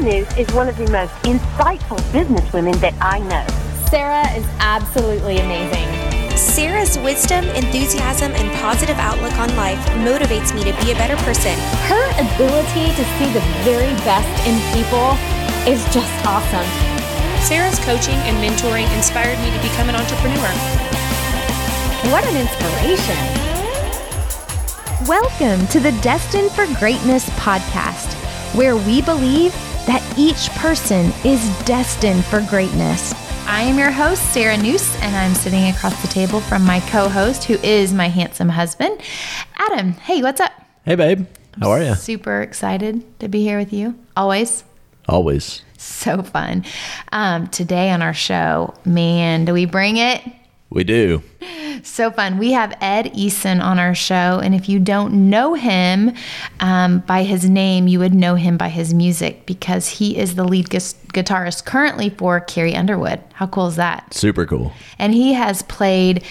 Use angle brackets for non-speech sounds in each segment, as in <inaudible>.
Sarah Noose is one of the most insightful businesswomen that I know. Sarah is absolutely amazing. Sarah's wisdom, enthusiasm, and positive outlook on life motivates me to be a better person. Her ability to see the very best in people is just awesome. Sarah's coaching and mentoring inspired me to become an entrepreneur. What an inspiration! Welcome to the Destined for Greatness podcast, where we believe that each person is destined for greatness. I am your host, Sarah Noose, and I'm sitting across the table from my co host, who is my handsome husband, Adam. Hey, what's up? Hey, babe. How are you? Super excited to be here with you. Always. Always. So fun. Um, today on our show, man, do we bring it? We do. So fun. We have Ed Eason on our show. And if you don't know him um, by his name, you would know him by his music because he is the lead gu- guitarist currently for Carrie Underwood. How cool is that? Super cool. And he has played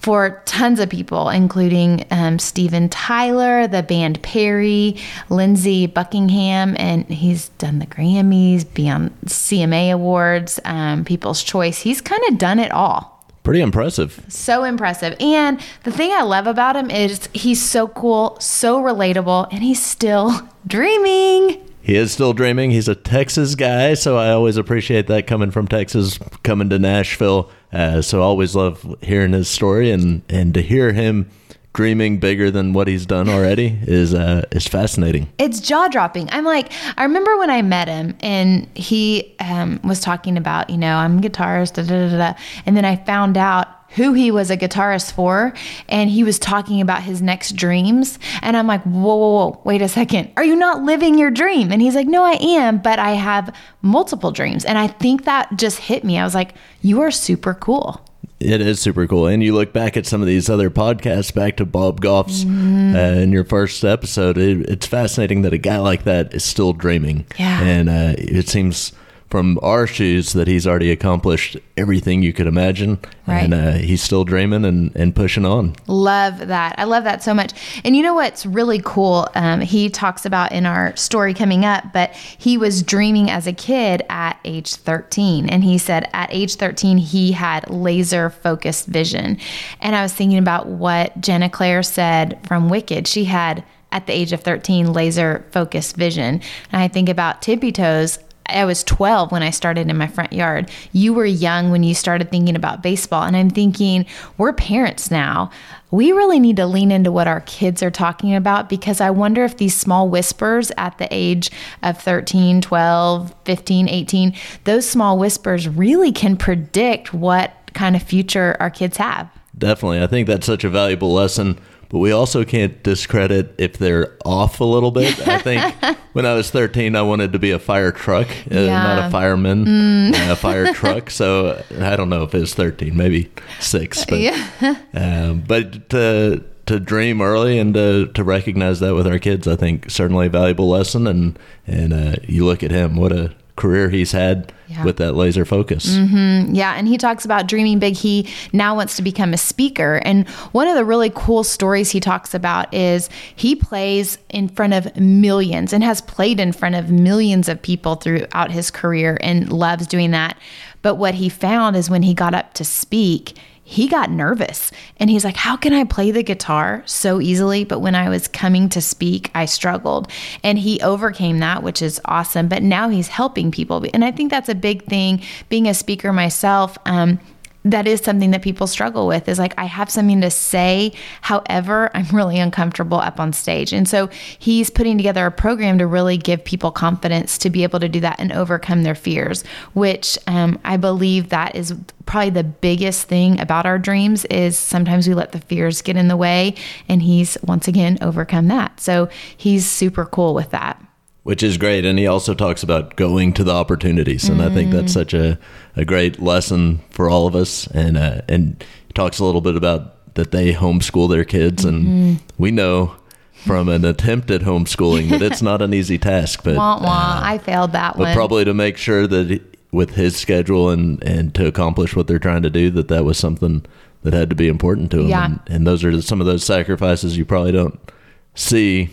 for tons of people, including um, Steven Tyler, the band Perry, Lindsey Buckingham, and he's done the Grammys, beyond CMA Awards, um, People's Choice. He's kind of done it all. Pretty impressive. So impressive. And the thing I love about him is he's so cool, so relatable, and he's still <laughs> dreaming. He is still dreaming. He's a Texas guy, so I always appreciate that coming from Texas, coming to Nashville. Uh, so I always love hearing his story and and to hear him dreaming bigger than what he's done already is uh, is fascinating. It's jaw dropping. I'm like, I remember when I met him and he um, was talking about, you know, I'm a guitarist, da, da, da, da. and then I found out who he was a guitarist for, and he was talking about his next dreams. And I'm like, whoa, whoa, whoa, wait a second. Are you not living your dream? And he's like, no, I am, but I have multiple dreams. And I think that just hit me. I was like, you are super cool. It is super cool. And you look back at some of these other podcasts, back to Bob Goff's Mm-hmm. uh, in your first episode. It, it's fascinating that a guy like that is still dreaming. Yeah. And uh, it seems from our shoes that he's already accomplished everything you could imagine. Right. And uh, he's still dreaming and, and pushing on. Love that. I love that so much. And you know what's really cool? Um, he talks about in our story coming up, but he was dreaming as a kid at age 13. And he said at age 13, he had laser focused vision. And I was thinking about what Jenna Claire said from Wicked. She had at the age of 13 laser focused vision. And I think about Tippy Toes. I was 12 when I started in my front yard. You were young when you started thinking about baseball. And I'm thinking, we're parents now. We really need to lean into what our kids are talking about because I wonder if these small whispers at the age of 13, 12, 15, 18, those small whispers really can predict what kind of future our kids have. Definitely. I think that's such a valuable lesson. But we also can't discredit if they're off a little bit. I think <laughs> when I was 13, I wanted to be a fire truck, uh, Yeah. not a fireman, uh, a fire truck. So I don't know if it was 13, maybe six. But, <laughs> um, but to, to dream early and to, to recognize that with our kids, I think certainly a valuable lesson. And, and uh, you look at him, what a career he's had Yeah. with that laser focus. Mm-hmm. Yeah, and he talks about dreaming big. He now wants to become a speaker. And one of the really cool stories he talks about is he plays in front of millions and has played in front of millions of people throughout his career and loves doing that. But what he found is when he got up to speak, he got nervous and he's like, How can I play the guitar so easily? But when I was coming to speak, I struggled. And he overcame that, which is awesome. But now he's helping people. And I think that's a big thing. Being a speaker myself, um, that is something that people struggle with is like i have something to say however i'm really uncomfortable up on stage. And so he's putting together a program to really give people confidence to be able to do that and overcome their fears which um, i believe that is probably the biggest thing about our dreams is sometimes we let the fears get in the way and he's once again overcome that. So he's super cool with that which is great. And he also talks about going to the opportunities, and I think that's such a, a great lesson for all of us. And uh, and he talks a little bit about that they homeschool their kids, and we know from an attempt at homeschooling that it's not an easy task, but wah, wah. uh, i failed that one. but probably to make sure that he- with his schedule and and to accomplish what they're trying to do, that that was something that had to be important to him. Yeah. And, and those are some of those sacrifices you probably don't see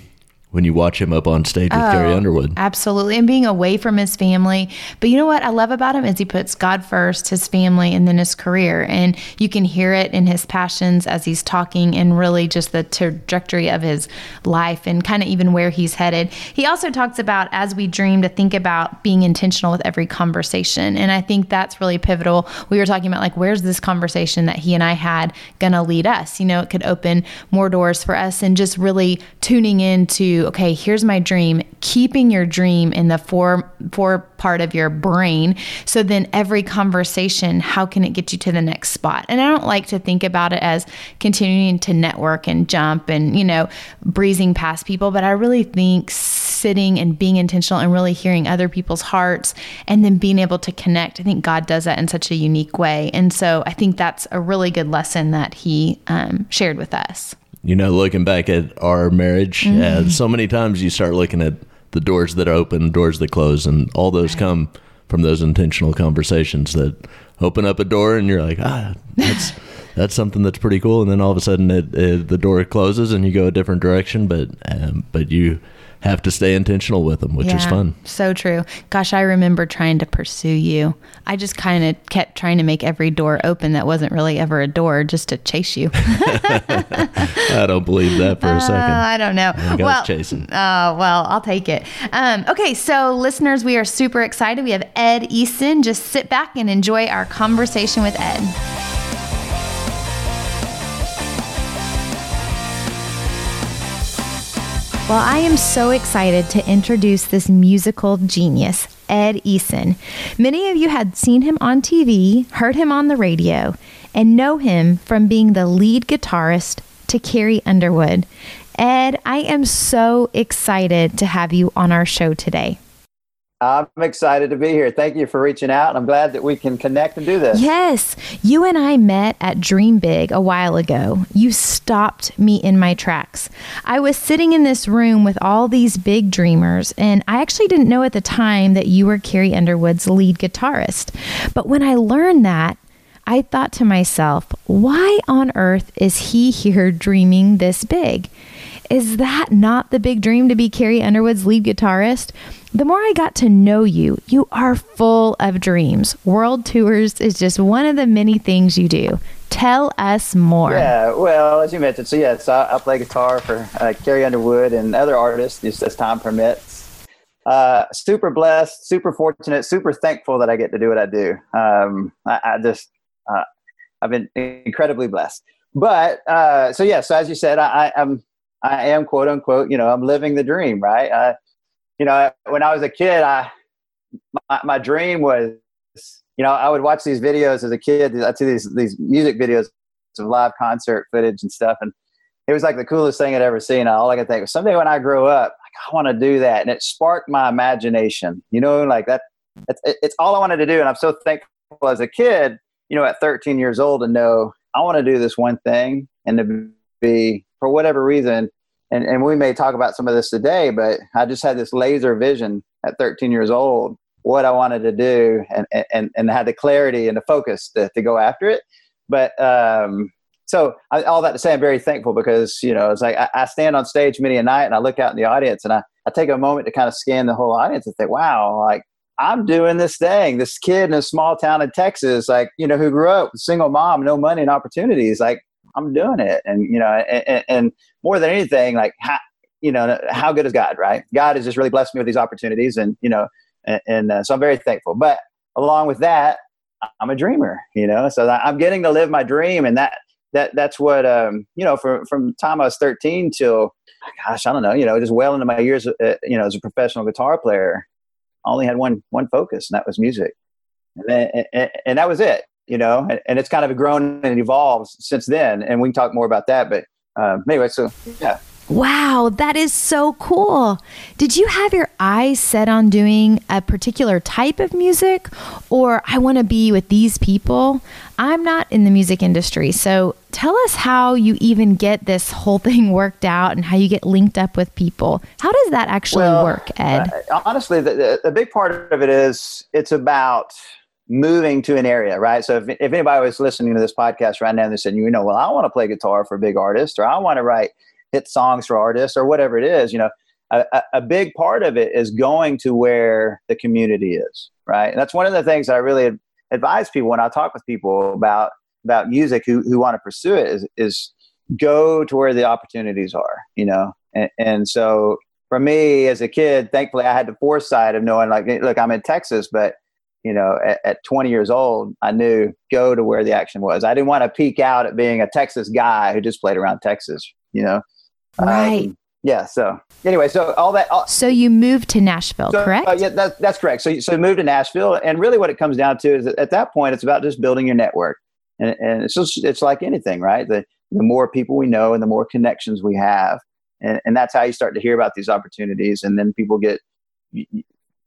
when you watch him up on stage with Carrie Oh, Underwood. Absolutely. And being away from his family. But you know what I love about him is he puts God first, his family, and then his career. And you can hear it in his passions as he's talking and really just the trajectory of his life and kind of even where he's headed. He also talks about as we dream to think about being intentional with every conversation. And I think that's really pivotal. We were talking about like where's this conversation that he and I had gonna lead us? You know, it could open more doors for us and just really tuning into okay, here's my dream, keeping your dream in the fore fore part of your brain. So then every conversation, how can it get you to the next spot? And I don't like to think about it as continuing to network and jump and, you know, breezing past people, but I really think sitting and being intentional and really hearing other people's hearts and then being able to connect. I think God does that in such a unique way. And so I think that's a really good lesson that he um, shared with us. You know, looking back at our marriage, Mm-hmm. uh, so many times you start looking at the doors that open, doors that close, and all those come from those intentional conversations that open up a door, and you're like, ah, that's <laughs> that's something that's pretty cool, and then all of a sudden it, it, the door closes and you go a different direction, but um, but you have to stay intentional with them, which is fun. So true. Gosh, I remember trying to pursue you. I just kind of kept trying to make every door open that wasn't really ever a door just to chase you. <laughs> I don't believe that for a second. Uh, I don't know. I think I was well, chasing. Oh, well, I'll take it. Um, okay, so listeners, we are super excited. We have Ed Eason. Just sit back and enjoy our conversation with Ed. Well, I am so excited to introduce this musical genius, Ed Eason. Many of you had seen him on TV, heard him on the radio, and know him from being the lead guitarist to Carrie Underwood. Ed, I am so excited to have you on our show today. I'm excited to be here. Thank you for reaching out. I'm glad that we can connect and do this. Yes, you and I met at Dream Big a while ago. You stopped me in my tracks. I was sitting in this room with all these big dreamers, and I actually didn't know at the time that you were Carrie Underwood's lead guitarist. But when I learned that, I thought to myself, why on earth is he <laughs> here dreaming this big? Is that not the big dream to be Carrie Underwood's lead guitarist? The more I got to know you, you are full of dreams. World tours is just one of the many things you do. Tell us more. Yeah, well, as you mentioned, so yes, I, I play guitar for uh, Carrie Underwood and other artists as time permits. Uh, super blessed, super fortunate, super thankful that I get to do what I do. Um, I, I just, uh, I've been incredibly blessed. But uh, so yeah, so as you said, I, I, I'm, I am quote unquote, you know, I'm living the dream, right? I, you know, when I was a kid, I, my, my dream was, you know, I would watch these videos as a kid. I'd see these these music videos of live concert footage and stuff, and it was like the coolest thing I'd ever seen. All I could think was someday when I grow up, like, I want to do that, and it sparked my imagination. You know, like that. It's, it's all I wanted to do, and I'm so thankful as a kid. You know, at 13 years old, to know I want to do this one thing, and to be for whatever reason. And, and we may talk about some of this today, but I just had this laser vision at 13 years old what I wanted to do and, and, and had the clarity and the focus to, to go after it. But um, so I, all that to say, I'm very thankful because, you know, it's like I, I, stand on stage many a night and I look out in the audience and I, I take a moment to kind of scan the whole audience and think, wow, like I'm doing this thing. This kid in a small town in Texas, like, you know, who grew up single mom, no money and opportunities, like I'm doing it. And, you know, and, and more than anything, like, how, you know, how good is God, right? God has just really blessed me with these opportunities and, you know, and, and uh, so I'm very thankful. But along with that, I'm a dreamer, you know, so I'm getting to live my dream, and that that that's what um, you know from from the time I was 13 till gosh, I don't know, you know, just well into my years, uh, you know, as a professional guitar player, I only had one one focus, and that was music, and then, and, and that was it, you know, and, and, it's kind of grown and evolved since then, and we can talk more about that. But um, anyway, so yeah. Wow, that is so cool. Did you have your eyes set on doing a particular type of music or I want to be with these people? I'm not in the music industry, so tell us how you even get this whole thing worked out and how you get linked up with people. How does that actually well, work, Ed? Uh, honestly, the, the, the big part of it is it's about moving to an area, right? So if, if anybody was listening to this podcast right now and they said, you know, well, I want to play guitar for a big artist or I want to write hit songs for artists or whatever it is, you know, a, a big part of it is going to where the community is, right? And that's one of the things I really advise people when I talk with people about about music who who want to pursue it is is go to where the opportunities are, you know. And, and so for me as a kid, thankfully I had the foresight of knowing like, look, I'm in Texas, but you know, at, at 20 years old, I knew go to where the action was. I didn't want to peek out at being a Texas guy who just played around Texas, you know. Right. Um, yeah. So anyway, so all that. All, so you moved to Nashville, so, correct? Uh, yeah, that, that's correct. So so moved to Nashville, and really what it comes down to is that at that point it's about just building your network, and, and it's just it's like anything, right? The the more people we know and the more connections we have, and, and that's how you start to hear about these opportunities, and then people get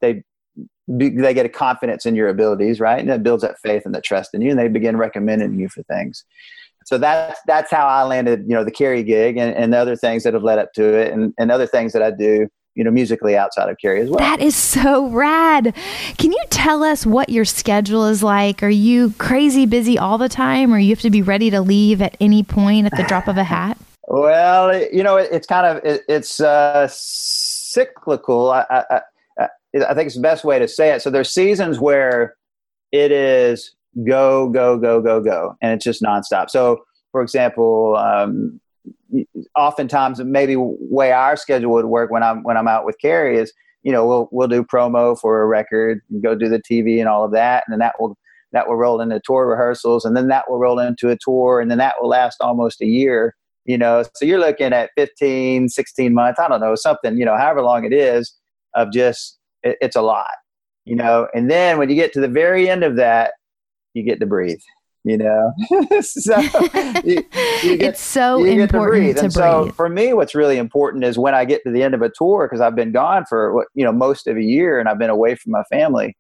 they they get a confidence in your abilities, right? And it builds that faith and that trust in you, and they begin recommending you for things so that's that's how I landed, you know, the Carrie gig and, and other things that have led up to it and, and other things that I do, you know, musically outside of Carrie as well. That is so rad. Can you tell us what your schedule is like? Are you crazy busy all the time or you have to be ready to leave at any point at the drop of a hat? <laughs> well, you know, it, it's kind of, it, it's uh, cyclical. I, I, I, think it's the best way to say it. So there's seasons where it is go, go, go, go, go, and it's just nonstop. So, for example, um, oftentimes maybe way our schedule would work when I'm when I'm out with Carrie is you know we'll we'll do promo for a record, and go do the TV and all of that, and then that will that will roll into tour rehearsals, and then that will roll into a tour, and then that will last almost a year. You know, so you're looking at 15, 16 months. I don't know something. You know, however long it is of just it, it's a lot. You know, and then when you get to the very end of that, you get to breathe you know <laughs> so <laughs> you, you get, it's so important to breathe. To and breathe. so for me what's really important is when i get to the end of a tour because i've been gone for you know most of a year and i've been away from my family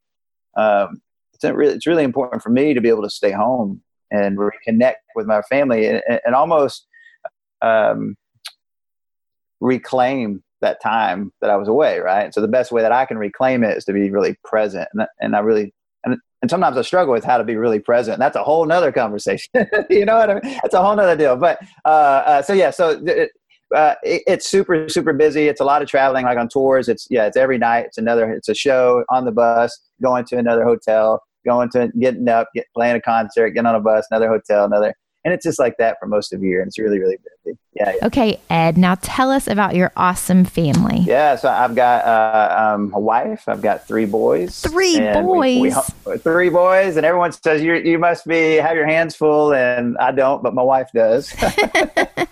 um, it's really it's really important for me to be able to stay home and reconnect with my family and, and almost um, reclaim that time that I was away, right? So the best way that I can reclaim it is to be really present, and, and I really and and sometimes I struggle with how to be really present. That's a whole nother conversation. <laughs> you know what I mean? That's a whole nother deal. But uh, uh, so yeah, so it, uh, it, it's super super busy. It's a lot of traveling, like on tours. It's yeah, it's every night. It's another. It's a show on the bus, going to another hotel, going to getting up, get, playing a concert, getting on a bus, another hotel, another and it's just like that for most of the year and it's really really busy. Yeah, yeah. okay ed now tell us about your awesome family. Yeah so i've got uh, um, a wife i've got three boys. Three boys we, we, three boys and everyone says you you must be have your hands full and i don't but my wife does. <laughs>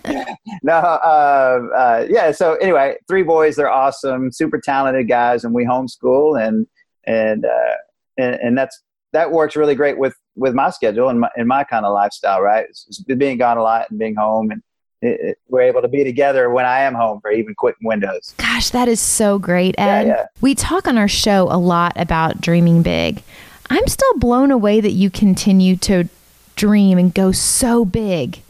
<laughs> No uh, uh, yeah so anyway three boys they're awesome super talented guys and we homeschool and and uh, and, and that's that works really great with with my schedule and my, and my kind of lifestyle, right? It's, it's being gone a lot and being home and it, it, we're able to be together when I am home for even quick windows. Gosh, that is so great, Ed. Yeah, yeah. We talk on our show a lot about dreaming big. I'm still blown away that you continue to dream and go so big.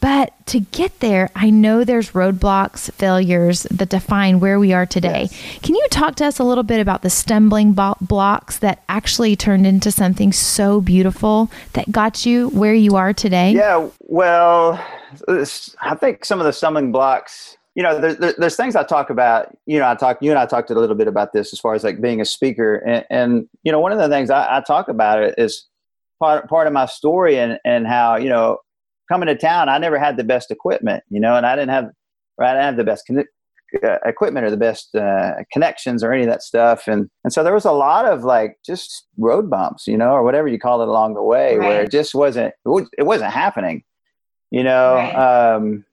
But to get there, I know there's roadblocks, failures that define where we are today. Yes. Can you talk to us a little bit about the stumbling blocks that actually turned into something so beautiful that got you where you are today? Yeah, well, I think some of the stumbling blocks, you know, there, there's things I talk about. You know, I talk, you and I talked a little bit about this as far as like being a speaker, and, and you know, one of the things I, I talk about it is part part of my story and and how you know coming to town, I never had the best equipment, you know, and I didn't have, right, I didn't have the best con- uh, equipment or the best uh, connections or any of that stuff, and and so there was a lot of like just road bumps, you know, or whatever you call it along the way, right. where it just wasn't it wasn't happening, you know. Right. Um,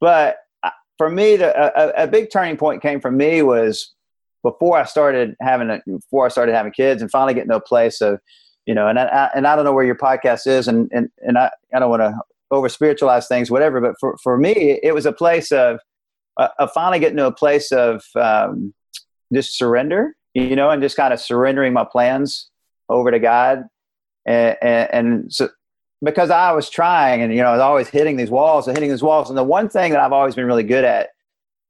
but uh, for me, the, a, a big turning point came for me was before I started having a, before I started having kids and finally getting to a place of you know, and I, and I don't know where your podcast is, and and and I, I don't want to over spiritualize things, whatever. But for, for me, it was a place of, uh, of finally getting to a place of um, just surrender, you know, and just kind of surrendering my plans over to God. And, and, and so, because I was trying and, you know, I was always hitting these walls and hitting these walls. And the one thing that I've always been really good at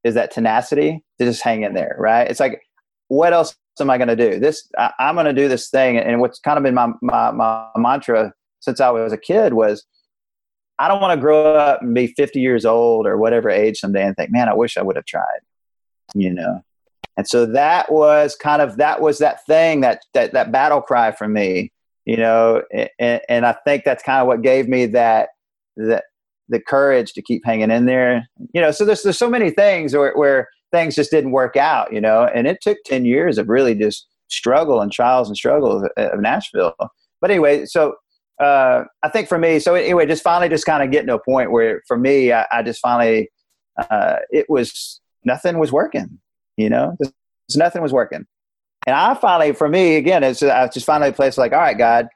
is that tenacity to just hang in there, right? It's like, what else am I going to do? This, I, am going to do this thing. And what's kind of been my, my, my mantra since I was a kid was, I don't want to grow up and be 50 years old or whatever age someday and think, man, I wish I would have tried. you know. And so that was kind of that was that thing that that that battle cry for me, you know, and, and I think that's kind of what gave me that that the courage to keep hanging in there. You know, so there's there's so many things where, where things just didn't work out, you know, and it took 10 years of really just struggle and trials and struggles of, of Nashville. But anyway, so uh, I think for me, so anyway, just finally just kind of getting to a point where for me, I, I just finally, uh, it was, nothing was working, you know, just, nothing was working. And I finally, for me, again, it's I was just finally a place like, all right, God,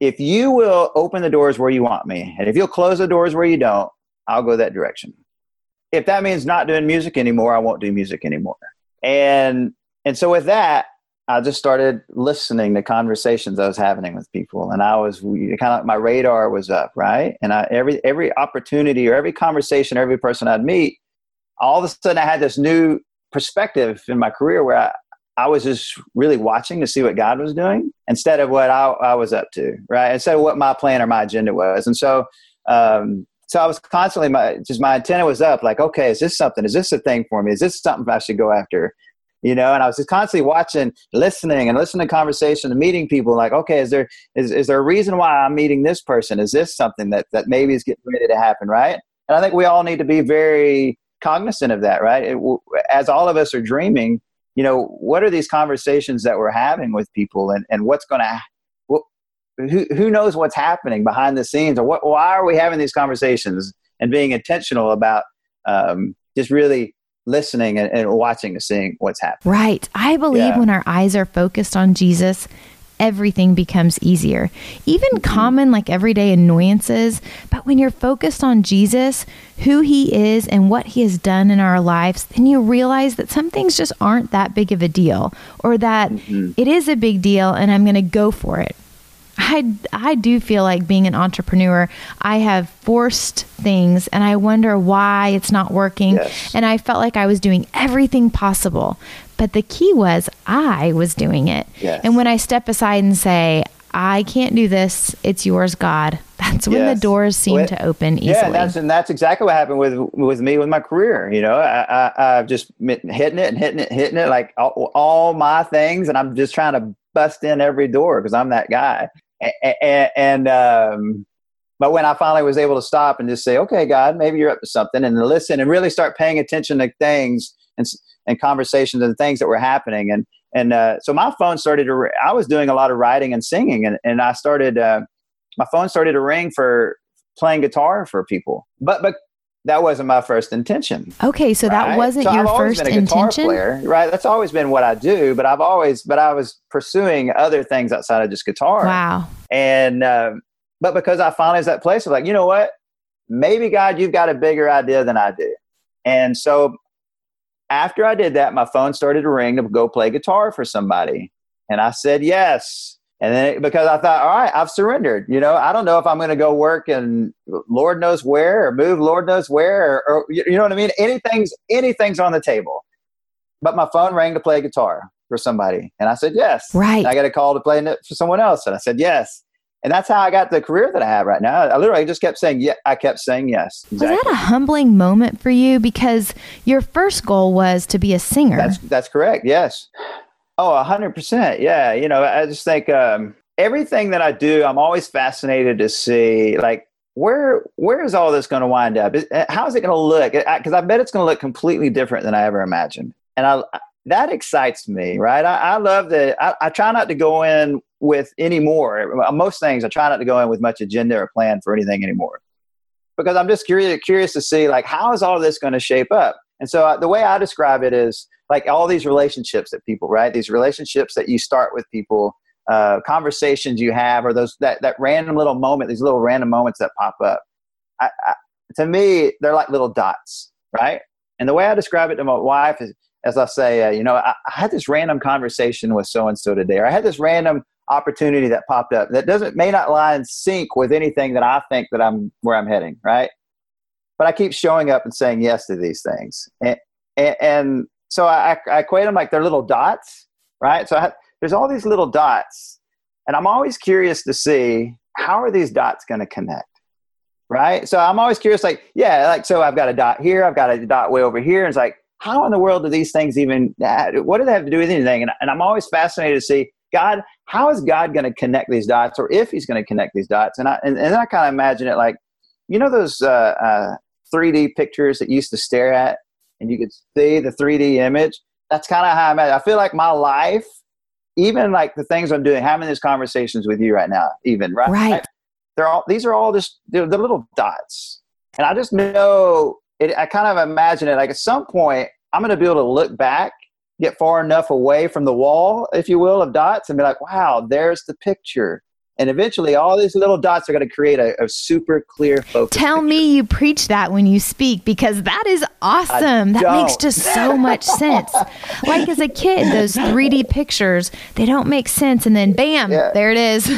if you will open the doors where you want me, and if you'll close the doors where you don't, I'll go that direction. If that means not doing music anymore, I won't do music anymore. And and so with that, I just started listening to conversations I was having with people, and I was kind of my radar was up, right? And I, every every opportunity or every conversation, every person I'd meet, all of a sudden I had this new perspective in my career where I, I was just really watching to see what God was doing instead of what I, I was up to, right? Instead of what my plan or my agenda was, and so um, so I was constantly my just my antenna was up, like, okay, is this something? Is this a thing for me? Is this something I should go after? You know? And i was just constantly watching listening and listening to conversation and meeting people like okay is there is, is there a reason why i'm meeting this person? Is this something that that maybe is getting ready to happen right? And i think we all need to be very cognizant of that right? It, as all of us are dreaming you know what are these conversations that we're having with people and and what's going to who, who knows what's happening behind the scenes or what why are we having these conversations and being intentional about um, just really listening and, and watching to seeing what's happening. Right. I believe yeah. when our eyes are focused on Jesus, everything becomes easier. Even mm-hmm. common, like everyday annoyances. But when you're focused on Jesus, who he is, and what he has done in our lives, then you realize that some things just aren't that big of a deal, or that mm-hmm. it is a big deal and I'm going to go for it. I, I do feel like being an entrepreneur, I have forced things and I wonder why it's not working. Yes. And I felt like I was doing everything possible. But the key was I was doing it. Yes. And when I step aside and say, I can't do this, it's yours, God, <laughs> that's when yes. the doors seem well, to open easily. Yeah, that's, and that's exactly what happened with with me with my career. You know, I, I, I've just been hitting it and hitting it, hitting it like all, all my things, and I'm just trying to bust in every door because I'm that guy and, and um, but when I finally was able to stop and just say, "Okay, God, maybe you're up to something," and listen and really start paying attention to things and and conversations and things that were happening, and and uh, so my phone started to. I was doing a lot of writing and singing, and and I started. Uh, my phone started to ring for playing guitar for people, but but that wasn't my first intention. Okay, so right? that wasn't so your I've first been a intention, player, right? That's always been what I do, but I've always, but I was pursuing other things outside of just guitar. Wow. And um, but because I finally was that place of like, you know what? Maybe God, you've got a bigger idea than I do. And so after I did that, my phone started to ring to go play guitar for somebody, and I said yes. And then because I thought, all right, I've surrendered. You know, I don't know if I'm going to go work and Lord knows where or move Lord knows where or, or, you know what I mean? Anything's anything's on the table. But my phone rang to play guitar for somebody, and I said yes. Right. And I got a call to play for someone else, and I said yes. And that's how I got the career that I have right now. I literally just kept saying, yeah, I kept saying yes. Exactly. Was that a humbling moment for you? Because your first goal was to be a singer. That's, that's correct. Yes. Oh, hundred percent. Yeah. You know, I just think um, everything that I do, I'm always fascinated to see like where where is all this going to wind up? Uh, how is it going to look? Because I, I, bet it's going to look completely different than I ever imagined, and I that excites me. Right? I, I love that. I, I try not to go in with any more. Most things, I try not to go in with much agenda or plan for anything anymore, because I'm just curious curious to see like how is all this going to shape up. And so uh, the way I describe it is like all these relationships that people, right? These relationships that you start with people, uh, conversations you have, or those that that random little moment, these little random moments that pop up. I, I, to me, they're like little dots, right? And the way I describe it to my wife is, as I say, uh, you know, I, I had this random conversation with so and so today, or I had this random opportunity that popped up that doesn't may not lie in sync with anything that I think that I'm where I'm heading, right? But I keep showing up and saying yes to these things, and and, and so I, I equate them like they're little dots, right? So have, there's all these little dots, and I'm always curious to see how are these dots going to connect, right? So I'm always curious, like, yeah, like so I've got a dot here, I've got a dot way over here, and it's like, how in the world do these things even, what do they have to do with anything? And, and I'm always fascinated to see, God, how is God going to connect these dots or if he's going to connect these dots? And I, and, and I kind of imagine it like, you know, those uh, uh, 3D pictures that you used to stare at and you could see the 3D image? That's kind of how I imagine. I feel like my life, even like the things I'm doing, having these conversations with you right now, even, right? Right. They're all, these are all just, they're, they're little dots. And I just know it, I kind of imagine it like at some point, I'm going to be able to look back, get far enough away from the wall, if you will, of dots, and be like, wow, there's the picture. And eventually, all these little dots are going to create a, a super clear focus. Tell picture. me you preach that when you speak because that is awesome. That makes don't. just so much sense. Like as a kid, those 3D pictures, they don't make sense. And then bam, Yeah. there it is.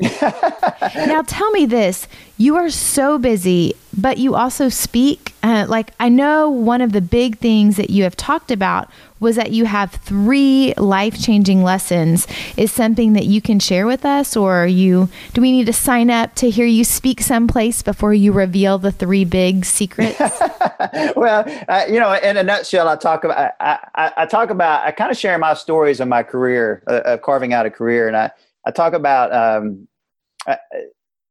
<laughs> now tell me this. You are so busy, but you also speak. Uh, like, I know one of the big things that you have talked about was that you have three life changing lessons. Is something that you can share with us, or you do we need to sign up to hear you speak someplace before you reveal the three big secrets? <laughs> well, uh, you know, in a nutshell, I talk about I, I, I talk about I kind of share my stories of my career, uh, of carving out a career, and I I talk about um, uh,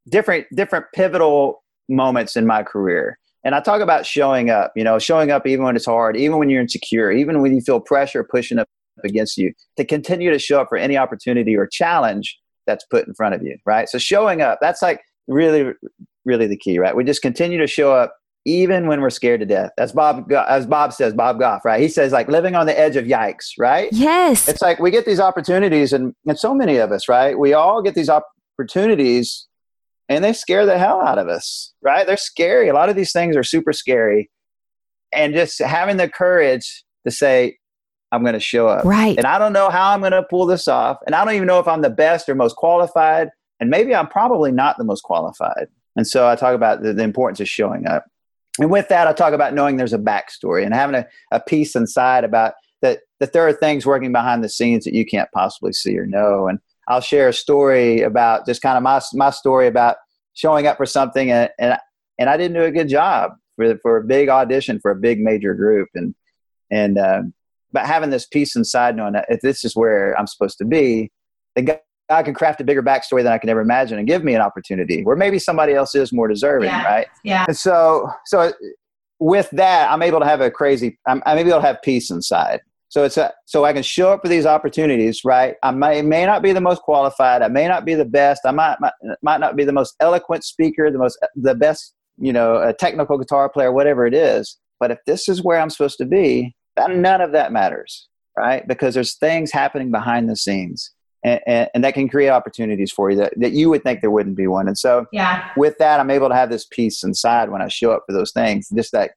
different different pivotal moments in my career. And I talk about showing up, you know, showing up even when it's hard, even when you're insecure, even when you feel pressure pushing up against you, to continue to show up for any opportunity or challenge that's put in front of you, right? So showing up, that's like really, really the key, right? We just continue to show up even when we're scared to death. That's Bob, as Bob says, Bob Goff, right? He says like living on the edge of yikes, right? yes. it's like we get these opportunities and, and so many of us right we all get these opportunities and they scare the hell out of us right? They're scary. A lot of these things are super scary. And just having the courage to say i'm going to show up. Right. and i don't know how i'm going to pull this off and i don't even know if i'm the best or most qualified and maybe i'm probably not the most qualified. And so i talk about the, the importance of showing up. And with that i talk about knowing there's a backstory and having a, a peace inside about that that there are things working behind the scenes that you can't possibly see or know. And I'll share a story about just kind of my my story about showing up for something and and, and I didn't do a good job for for a big audition for a big major group and and um, but having this peace inside knowing that if this is where I'm supposed to be, then God God can craft a bigger backstory than I can ever imagine and give me an opportunity where maybe somebody else is more deserving, Yeah. right? Yeah. And so, so with that, I'm able to have a crazy, I'm, I'm able to have peace inside. So it's a, so I can show up for these opportunities, right? I may, may not be the most qualified. I may not be the best. I might, might, might not be the most eloquent speaker, the most, the best, you know, a technical guitar player, whatever it is. But if this is where I'm supposed to be, then none of that matters, right? Because there's things happening behind the scenes. And, and, and that can create opportunities for you that, that you would think there wouldn't be one. And so, Yeah. with that, I'm able to have this peace inside when I show up for those things. Just that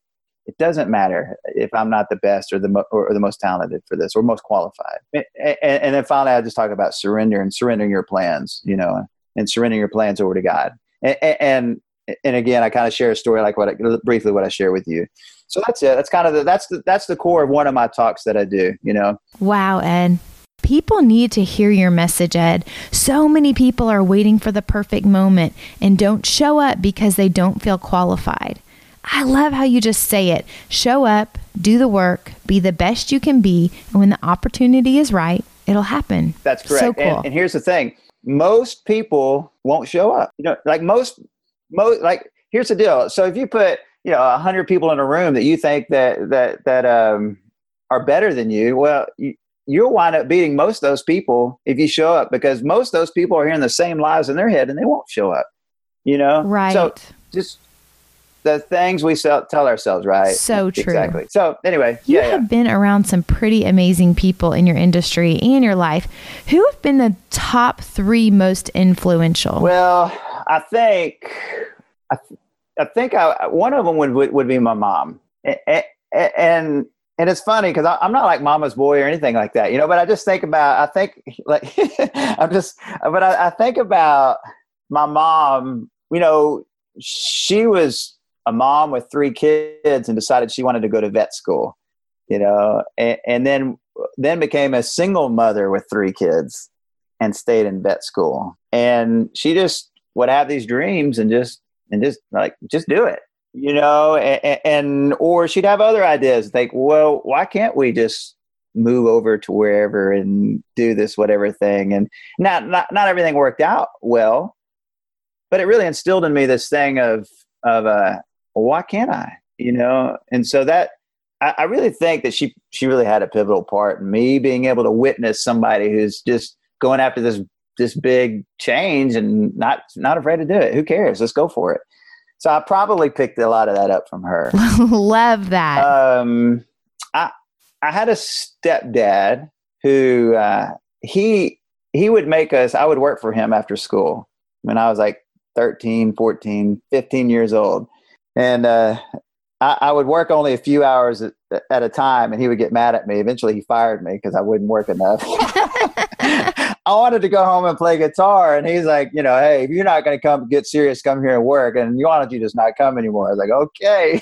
it doesn't matter if I'm not the best or the mo- or the most talented for this or most qualified. And, and, and then finally, I just talk about surrender and surrendering your plans, you know, and surrendering your plans over to God. And and, and again, I kind of share a story like what I, briefly what I share with you. So that's it. That's kind of the, that's the, that's the core of one of my talks that I do. You know, Wow, Ed. People need to hear your message, Ed. So many people are waiting for the perfect moment and don't show up because they don't feel qualified. I love how you just say it. Show up, do the work, be the best you can be, and when the opportunity is right, it'll happen. That's correct. So cool. and, and here's the thing: most people won't show up. You know, like most, most, like here's the deal. So if you put you know a hundred people in a room that you think that that that um, are better than you, well, you, you'll wind up beating most of those people if you show up because most of those people are hearing the same lies in their head and they won't show up. You know, right. So just the things we sell, tell ourselves, right? So true. Exactly. So anyway, you yeah, yeah. have been around some pretty amazing people in your industry and your life. Who have been the top three most influential? Well, I think I, th- I think I, one of them would, would would be my mom, and and and it's funny because I'm not like mama's boy or anything like that, you know. But I just think about I think <laughs> like <laughs> I'm just, but I, I think about my mom. You know, she was a mom with three kids and decided she wanted to go to vet school. You know, and, and then then became a single mother with three kids and stayed in vet school. And she just would have these dreams and just and just like just do it you know, and, and or she'd have other ideas. Think, well, why can't we just move over to wherever and do this whatever thing? And not not not everything worked out well, but it really instilled in me this thing of of uh, well, why can't I? You know, and so that I, I really think that she she really had a pivotal part in me being able to witness somebody who's just going after this this big change and not not afraid to do it. Who cares? Let's go for it. So I probably picked a lot of that up from her. <laughs> Love that. Um, I I had a stepdad who uh, he he would make us. I would work for him after school when I was like 13, 14, 15 years old, and uh, I, I, would work only a few hours at, at, a time, and he would get mad at me. Eventually, he fired me because I wouldn't work enough. <laughs> I wanted to go home and play guitar, and he's like, you know, hey, if you're not going to come get serious, come here and work. And why don't you just not come anymore? I was like, okay.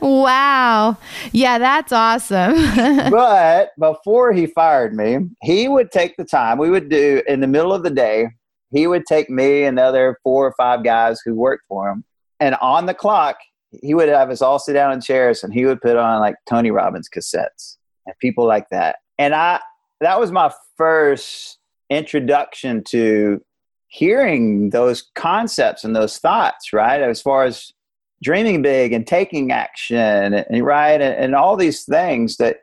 <laughs> wow. Yeah, that's awesome. <laughs> but before he fired me, he would take the time. We would do in the middle of the day. He would take me and the other four or five guys who worked for him, and on the clock, he would have us all sit down in chairs and he would put on like Tony Robbins cassettes and people like that. And I, that was my first introduction to hearing those concepts and those thoughts, right? As far as dreaming big and taking action, and, right? And, and all these things that,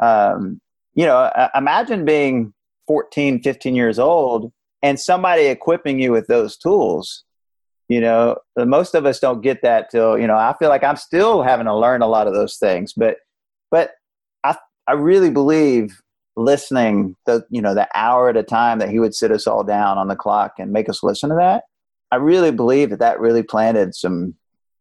um, you know, imagine being 14, 15 years old and somebody equipping you with those tools you know most of us don't get that till you know i feel like i'm still having to learn a lot of those things but but i i really believe listening the you know the hour at a time that he would sit us all down on the clock and make us listen to that i really believe that that really planted some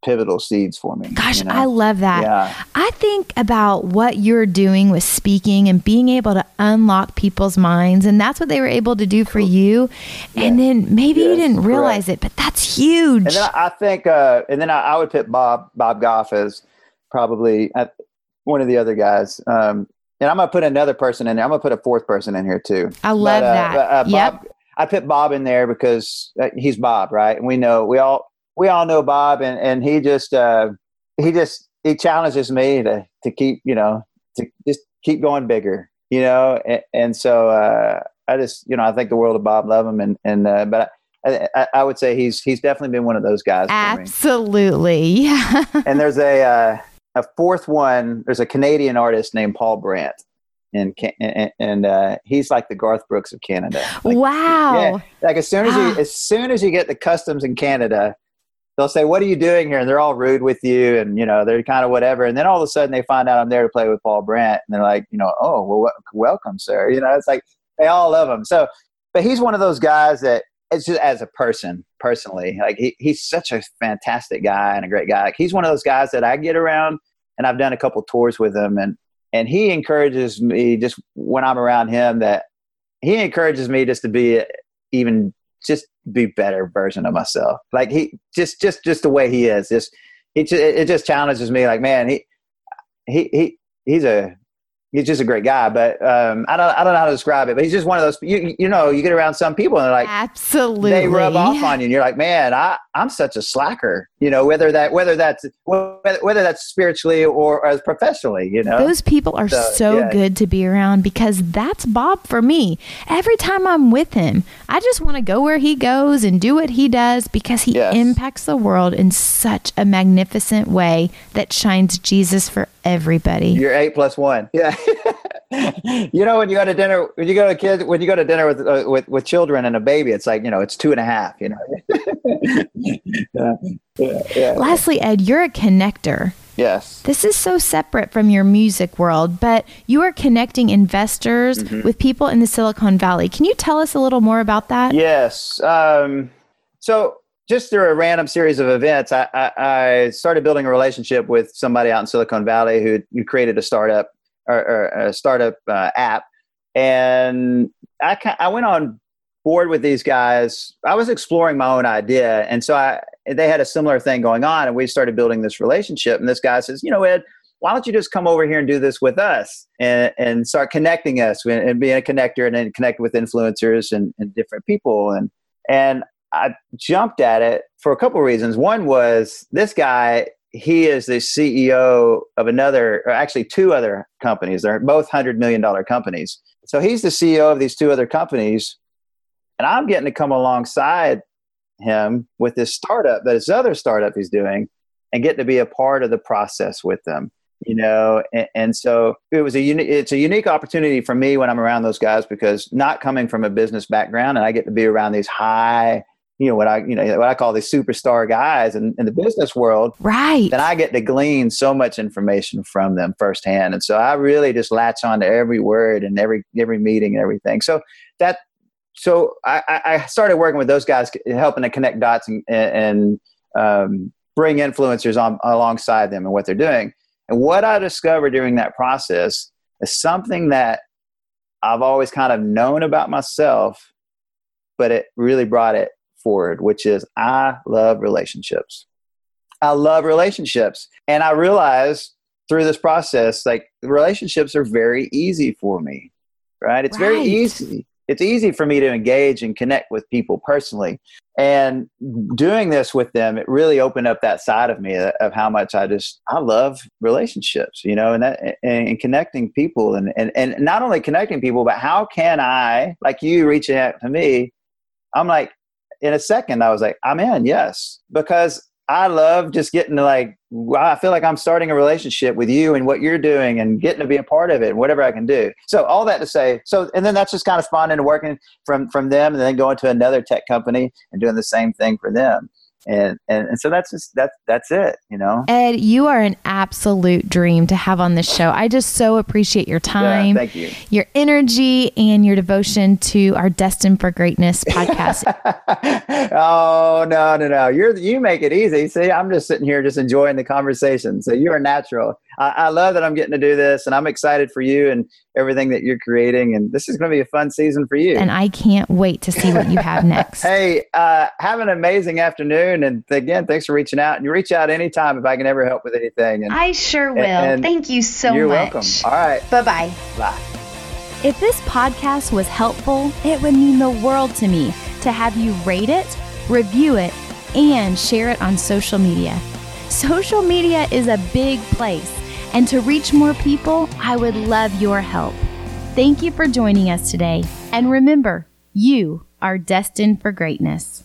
pivotal seeds for me. Gosh, you know? I love that. Yeah. I think about what you're doing with speaking and being able to unlock people's minds. And that's what they were able to do for you. And then maybe yes, you didn't realize correct. it, but that's huge. And then I think, uh, and then I, I, would put Bob, Bob Goff as probably uh, one of the other guys. Um, and I'm going to put another person in there. I'm going to put a fourth person in here too. I love but, uh, that. But, uh, Bob, yep. I put Bob in there because uh, he's Bob, right? And we know we all we all know Bob, and and he just uh, he just he challenges me to to keep you know to just keep going bigger, you know, and, and so uh, I just you know I think the world of Bob, love him, and and uh, but. I, I, I would say he's he's definitely been one of those guys. Absolutely, yeah. <laughs> and there's a uh, a fourth one. There's a Canadian artist named Paul Brandt, and and, and uh, he's like the Garth Brooks of Canada. Like, wow! Yeah, like as soon as you <gasps> as soon as you get the customs in Canada, they'll say, "What are you doing here?" And they're all rude with you, and you know they're kind of whatever. And then all of a sudden they find out I'm there to play with Paul Brandt, and they're like, you know, "Oh, well, welcome, sir." You know, it's like they all love him. So, but he's one of those guys that it's just as a person, personally, like he, he's such a fantastic guy and a great guy. Like he's one of those guys that I get around, and I've done a couple tours with him, and and he encourages me just when I'm around him that he encourages me just to be even just be better version of myself. Like he just just just the way he is. Just he just, it just challenges me. Like man, he he he he's a he's just a great guy. But um, I don't I don't know how to describe it. But he's just one of those. You you know you get around some people and they're like absolutely they rub off on you. and You're like man, I I'm such a slacker. You know whether that whether that's whether, whether that's spiritually or as professionally. You know those people are so, so yeah. good to be around because that's Bob for me. Every time I'm with him, I just want to go where he goes and do what he does because he yes. impacts the world in such a magnificent way that shines Jesus for everybody. You're eight plus one. Yeah. <laughs> <laughs> you know, when you go to dinner, when you go to kids, when you go to dinner with, uh, with, with children and a baby, it's like, you know, it's two and a half, you know? <laughs> yeah, yeah, yeah. Lastly, Ed, you're a connector. Yes. This is so separate from your music world, but you are connecting investors mm-hmm. with people in the Silicon Valley. Can you tell us a little more about that? Yes. Um, so just through a random series of events, I, I, I, started building a relationship with somebody out in Silicon Valley who, who created a startup or, or a startup uh, app, and I I went on board with these guys. I was exploring my own idea, and so I they had a similar thing going on, and we started building this relationship. And this guy says, "You know, Ed." Why don't you just come over here and do this with us and, and start connecting us and, and being a connector and then connect with influencers and, and different people and and I jumped at it for a couple of reasons. One was this guy, he is the CEO of another, or actually two other companies. They're both $100 million companies. So he's the CEO of these two other companies. And I'm getting to come alongside him with this startup that his other startup he's doing and get to be a part of the process with them you know and, and so it was a uni- it's a unique opportunity for me when i'm around those guys because not coming from a business background and i get to be around these high you know what i you know what i call these superstar guys in, in the business world right. then i get to glean so much information from them firsthand. And so i really just latch on to every word and every every meeting and everything. So that so I, I started working with those guys, helping to connect dots and, and um, bring influencers on alongside them and what they're doing. And what I discovered during that process is something that I've always kind of known about myself, but it really brought it forward, which is I love relationships. I love relationships. And I realized through this process, like relationships are very easy for me, right? It's right. very easy it's easy for me to engage and connect with people personally and doing this with them it really opened up that side of me of how much i just i love relationships you know and that and, connecting people and, and and not only connecting people but how can i like you reaching out to me i'm like in a second i was like i'm in yes because I love just getting to like, I feel like I'm starting a relationship with you and what you're doing and getting to be a part of it and whatever I can do. So all that to say, so, and then that's just kind of spawned and working from, from them and then going to another tech company and doing the same thing for them and, and and so that's just that's that's it you know? Ed you are an absolute dream to have on this show. I just so appreciate your time yeah, thank you. your energy and your devotion to our destined for greatness podcast. <laughs> Oh no no no. You're you make it easy. See i'm just sitting here just enjoying the conversation. So you're natural I, I love that i'm getting to do this and i'm excited for you and everything that you're creating and this is going to be a fun season for you and i can't wait to see what you have <laughs> next hey uh, have an amazing afternoon and again, thanks for reaching out. And you reach out anytime if I can ever help with anything. And, I sure will. And, Thank you so much. you're welcome. All right. Bye-bye. Bye. If this podcast was helpful, it would mean the world to me to have you rate it, review it, and share it on social media. Social media is a big place, and to reach more people, I would love your help. Thank you for joining us today, and remember, you are destined for greatness.